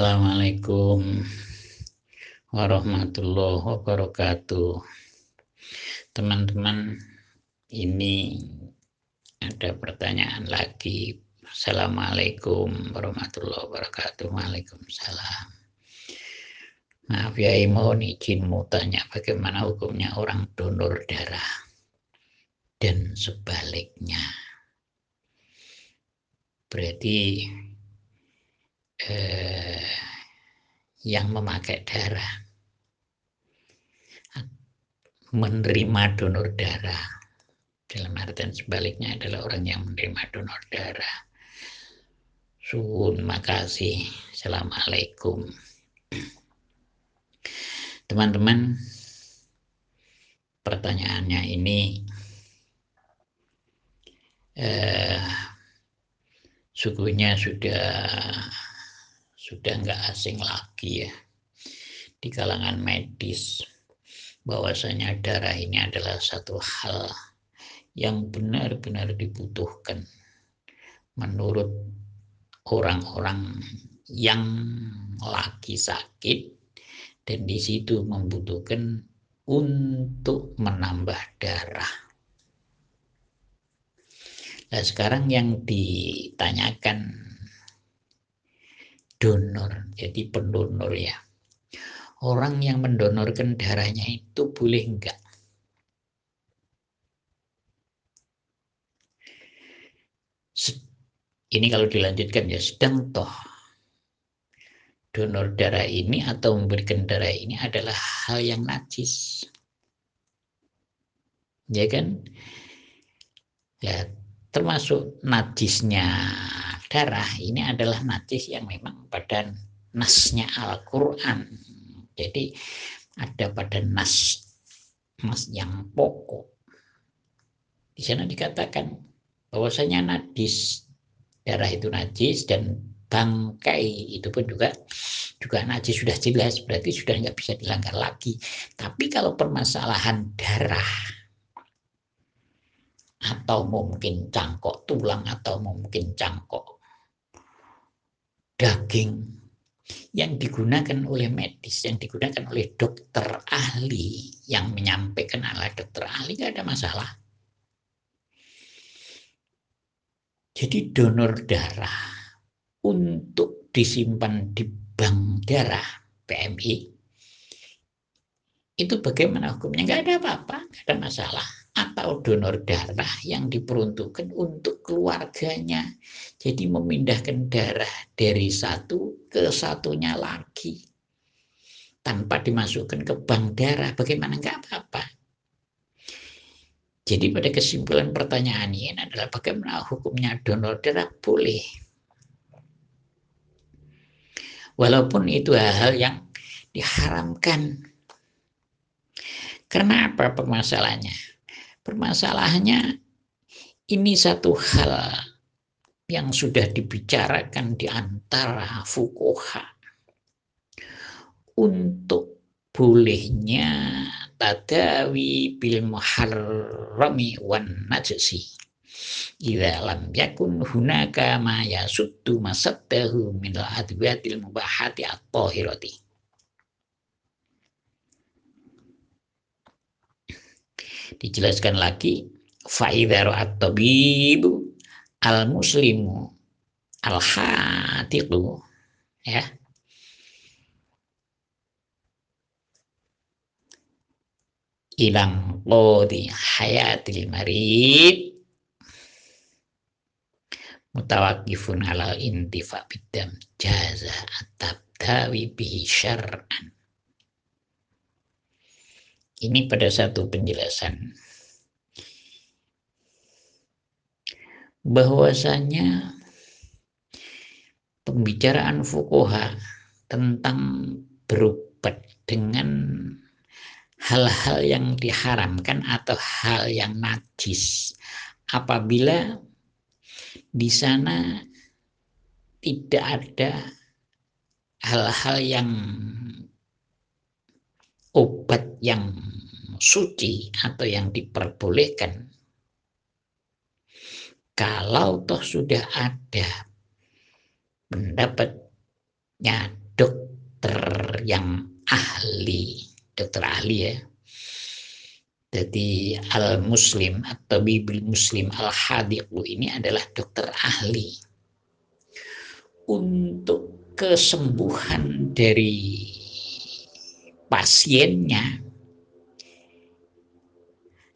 Assalamualaikum warahmatullahi wabarakatuh. Teman-teman, ini ada pertanyaan lagi. Assalamualaikum warahmatullahi wabarakatuh. Waalaikumsalam. Maaf ya, mohon izin mau tanya bagaimana hukumnya orang donor darah dan sebaliknya. Berarti eh, yang memakai darah. Menerima donor darah. Dalam artian sebaliknya adalah orang yang menerima donor darah. Sun makasih. Assalamualaikum. Teman-teman pertanyaannya ini eh, sukunya sudah sudah nggak asing lagi ya di kalangan medis bahwasanya darah ini adalah satu hal yang benar-benar dibutuhkan menurut orang-orang yang lagi sakit dan di situ membutuhkan untuk menambah darah. Nah, sekarang yang ditanyakan donor, jadi pendonor ya. Orang yang mendonorkan darahnya itu boleh enggak? Ini kalau dilanjutkan ya, sedang toh donor darah ini atau memberikan darah ini adalah hal yang najis. Ya kan? Ya, termasuk najisnya darah ini adalah najis yang memang pada nasnya Al-Quran. Jadi ada pada nas, nas yang pokok. Di sana dikatakan bahwasanya najis darah itu najis dan bangkai itu pun juga juga najis sudah jelas berarti sudah nggak bisa dilanggar lagi. Tapi kalau permasalahan darah atau mungkin cangkok tulang atau mungkin cangkok daging yang digunakan oleh medis, yang digunakan oleh dokter ahli, yang menyampaikan ala dokter ahli nggak ada masalah. Jadi donor darah untuk disimpan di bank darah PMI itu bagaimana hukumnya? Nggak ada apa-apa, nggak ada masalah atau donor darah yang diperuntukkan untuk keluarganya. Jadi memindahkan darah dari satu ke satunya lagi. Tanpa dimasukkan ke bank darah, bagaimana enggak apa-apa. Jadi pada kesimpulan pertanyaan ini adalah bagaimana hukumnya donor darah boleh. Walaupun itu hal-hal yang diharamkan. Karena apa permasalahannya? Permasalahannya ini satu hal yang sudah dibicarakan di antara fukoha. Untuk bolehnya tadawi bil muharrami wan najsi. Idza lam yakun hunaka ma yasuddu masaddahu min al-adwiyatil mubahati at-tahirati dijelaskan lagi faidharu at-tabibu al-muslimu al-hatiqu ya. Ilang qodi hayatil marid mutawakifun alal intifa bidam jaza atabdawi bihi syar'an ini pada satu penjelasan. Bahwasanya pembicaraan fukoha tentang berobat dengan hal-hal yang diharamkan atau hal yang najis. Apabila di sana tidak ada hal-hal yang obat yang suci atau yang diperbolehkan kalau toh sudah ada pendapatnya dokter yang ahli, dokter ahli ya. Jadi al-muslim atau bibil muslim al-hadiqu ini adalah dokter ahli untuk kesembuhan dari pasiennya.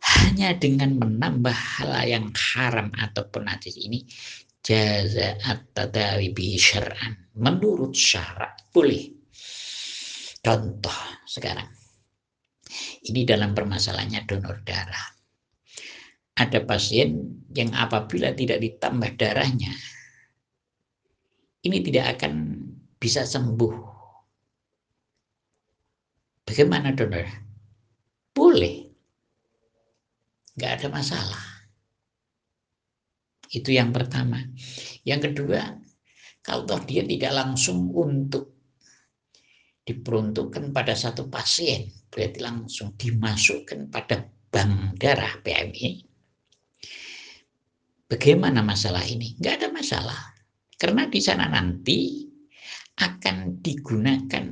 Hanya dengan menambah hal yang haram ataupun najis ini jaza at-tadawi bi syar'an. Menurut syarat boleh. Contoh sekarang. Ini dalam permasalahannya donor darah. Ada pasien yang apabila tidak ditambah darahnya ini tidak akan bisa sembuh Bagaimana donor? Boleh. Nggak ada masalah. Itu yang pertama. Yang kedua, kalau dia tidak langsung untuk diperuntukkan pada satu pasien, berarti langsung dimasukkan pada bank darah PMI. Bagaimana masalah ini? Nggak ada masalah. Karena di sana nanti akan digunakan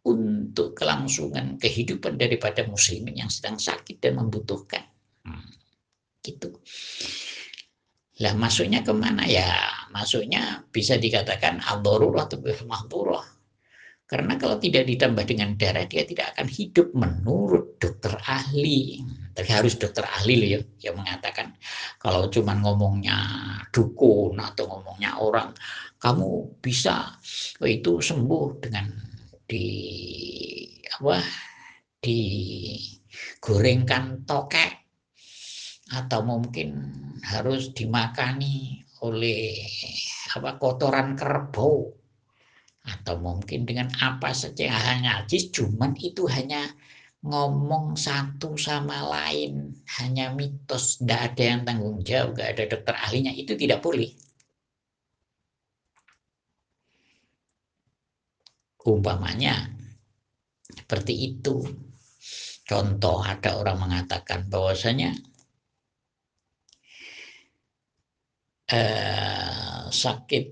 untuk kelangsungan kehidupan daripada muslimin yang sedang sakit dan membutuhkan. Hmm, gitu. Lah masuknya ke mana ya? Masuknya bisa dikatakan al-darurah atau mahdurah. Karena kalau tidak ditambah dengan darah, dia tidak akan hidup menurut dokter ahli. Tapi harus dokter ahli loh ya, yang mengatakan kalau cuma ngomongnya dukun atau ngomongnya orang, kamu bisa oh itu sembuh dengan di apa digorengkan tokek atau mungkin harus dimakani oleh apa kotoran kerbau atau mungkin dengan apa saja hanya najis cuman itu hanya ngomong satu sama lain hanya mitos tidak ada yang tanggung jawab tidak ada dokter ahlinya itu tidak boleh Umpamanya seperti itu. Contoh ada orang mengatakan bahwasanya eh, sakit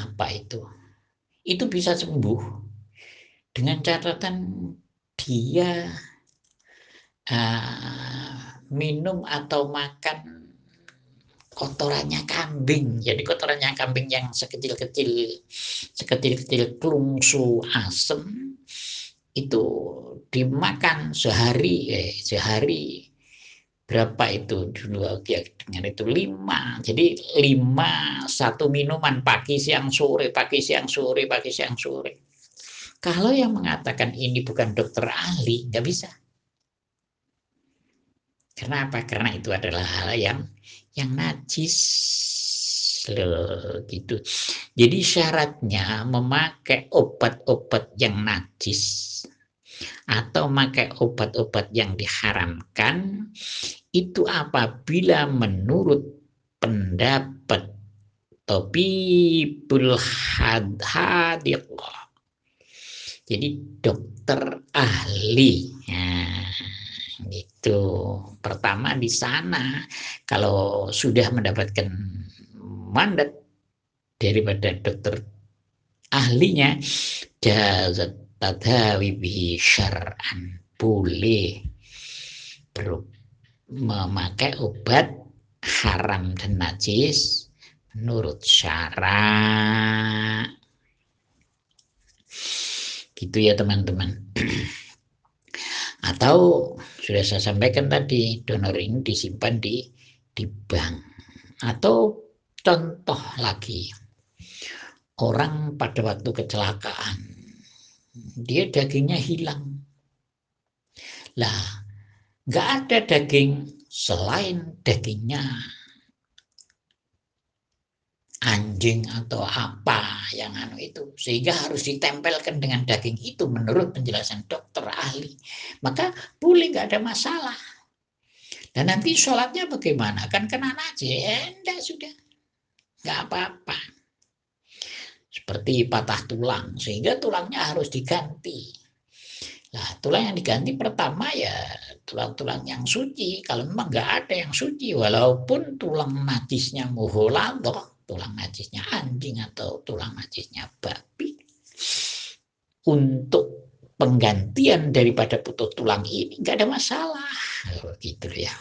apa itu? Itu bisa sembuh dengan catatan dia eh, minum atau makan kotorannya kambing. Jadi kotorannya kambing yang sekecil-kecil sekecil-kecil klungsu asem itu dimakan sehari eh sehari berapa itu dulu ya dengan itu lima jadi lima satu minuman pagi siang sore pagi siang sore pagi siang sore kalau yang mengatakan ini bukan dokter ahli nggak bisa Kenapa? Karena itu adalah hal yang yang najis loh gitu. Jadi syaratnya memakai obat-obat yang najis atau memakai obat-obat yang diharamkan itu apabila menurut pendapat tabibul hadiqah. Jadi dokter ahli. Nah, itu pertama di sana kalau sudah mendapatkan mandat daripada dokter ahlinya tadawi bihi syar'an boleh. Memakai obat haram dan najis menurut syarat gitu ya teman-teman atau sudah saya sampaikan tadi donor ini disimpan di di bank. Atau contoh lagi orang pada waktu kecelakaan dia dagingnya hilang. Lah nggak ada daging selain dagingnya anjing atau apa yang anu itu. Sehingga harus ditempelkan dengan daging itu menurut penjelasan dokter ahli. Maka boleh nggak ada masalah. Dan nanti sholatnya bagaimana? Kan kena najis. Ya enggak sudah. Nggak apa-apa. Seperti patah tulang. Sehingga tulangnya harus diganti. Nah, tulang yang diganti pertama ya tulang-tulang yang suci. Kalau memang nggak ada yang suci, walaupun tulang najisnya muholadoh, tulang najisnya anjing atau tulang najisnya babi. Penggantian daripada putus tulang ini nggak ada masalah. Gitu ya.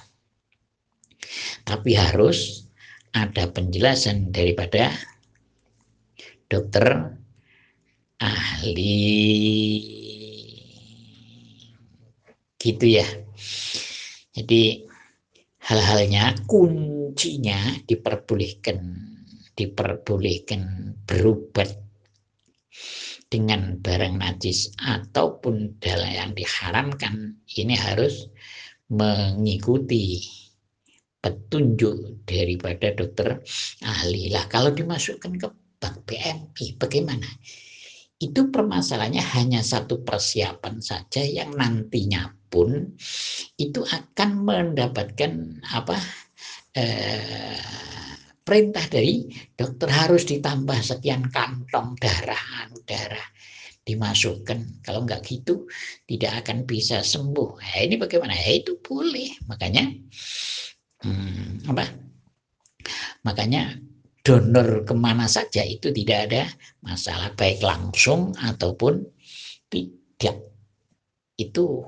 Tapi harus ada penjelasan daripada dokter ahli. Gitu ya. Jadi hal-halnya kuncinya diperbolehkan diperbolehkan berobat dengan barang najis ataupun dalam yang diharamkan ini harus mengikuti petunjuk daripada dokter ahli. Lah kalau dimasukkan ke bank PMI bagaimana? Itu permasalahannya hanya satu persiapan saja yang nantinya pun itu akan mendapatkan apa eh, perintah dari dokter harus ditambah sekian kantong darah anu darah dimasukkan. Kalau nggak gitu tidak akan bisa sembuh. Nah, ini bagaimana? Ya, itu boleh. Makanya hmm, apa? Makanya donor ke mana saja itu tidak ada masalah baik langsung ataupun tidak. Itu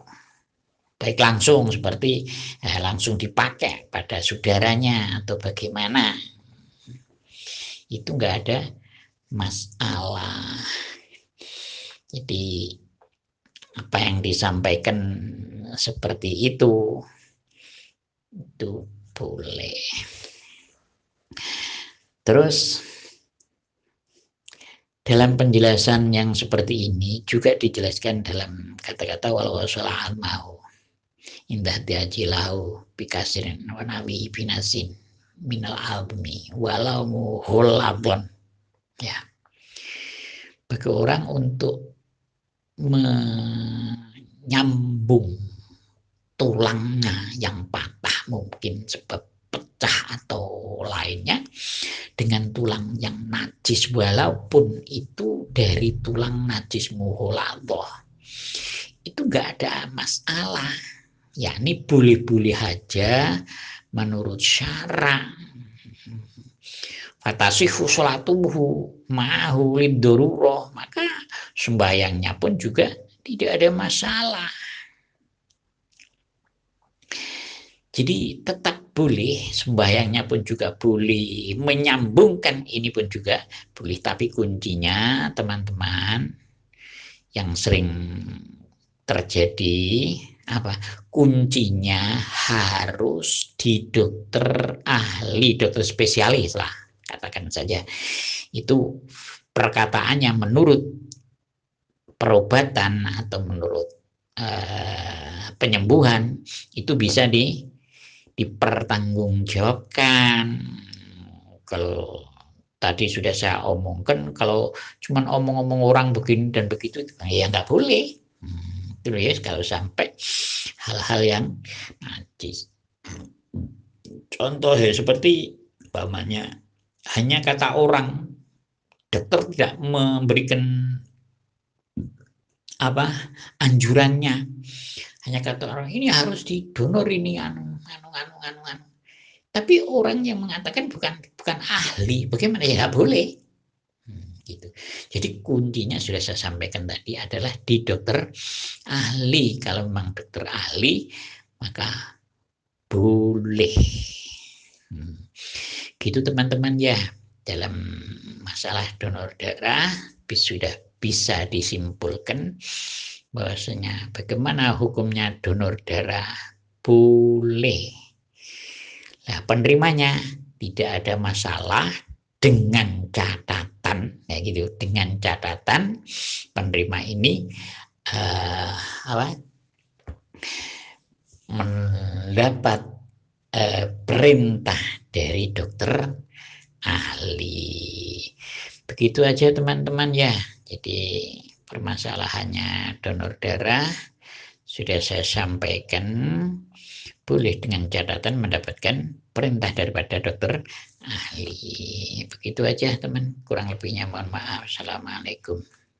baik langsung seperti eh, langsung dipakai pada saudaranya atau bagaimana itu enggak ada masalah. Jadi apa yang disampaikan seperti itu itu boleh. Terus dalam penjelasan yang seperti ini juga dijelaskan dalam kata-kata walau mau indah diajilahu pikasirin wanawi binasin minal albumi walau muhulabon ya. Bagi orang untuk menyambung tulangnya yang patah mungkin sebab pecah atau lainnya dengan tulang yang najis walaupun itu dari tulang najis muhuladoh itu enggak ada masalah. Ya ini boleh-boleh aja menurut syara fatasihu sholatuhu ma'ahu liddururoh maka sembayangnya pun juga tidak ada masalah. Jadi tetap boleh sembayangnya pun juga boleh. Menyambungkan ini pun juga boleh. Tapi kuncinya teman-teman yang sering terjadi apa? Kuncinya harus di dokter ahli dokter spesialis lah katakan saja. Itu perkataannya menurut perobatan atau menurut uh, penyembuhan itu bisa di dipertanggungjawabkan. Kalau tadi sudah saya omongkan kalau cuman omong-omong orang begini dan begitu ya nggak boleh. Hmm ya kalau sampai hal-hal yang najis. Contoh ya seperti umpamanya hanya kata orang dokter tidak memberikan apa anjurannya. Hanya kata orang ini harus didonor ini anu anu anu anu anu. Tapi orang yang mengatakan bukan bukan ahli bagaimana? Ya boleh gitu. Jadi kuncinya sudah saya sampaikan tadi adalah di dokter ahli. Kalau memang dokter ahli maka boleh. Hmm. Gitu teman-teman ya. Dalam masalah donor darah sudah bisa disimpulkan bahwasanya bagaimana hukumnya donor darah boleh. Nah, penerimanya tidak ada masalah dengan catatan ya gitu. Dengan catatan penerima ini uh, apa mendapat uh, perintah dari dokter ahli. Begitu aja teman-teman ya. Jadi permasalahannya donor darah sudah saya sampaikan. Boleh dengan catatan mendapatkan perintah daripada dokter ahli. Begitu aja teman, kurang lebihnya mohon maaf. Assalamualaikum.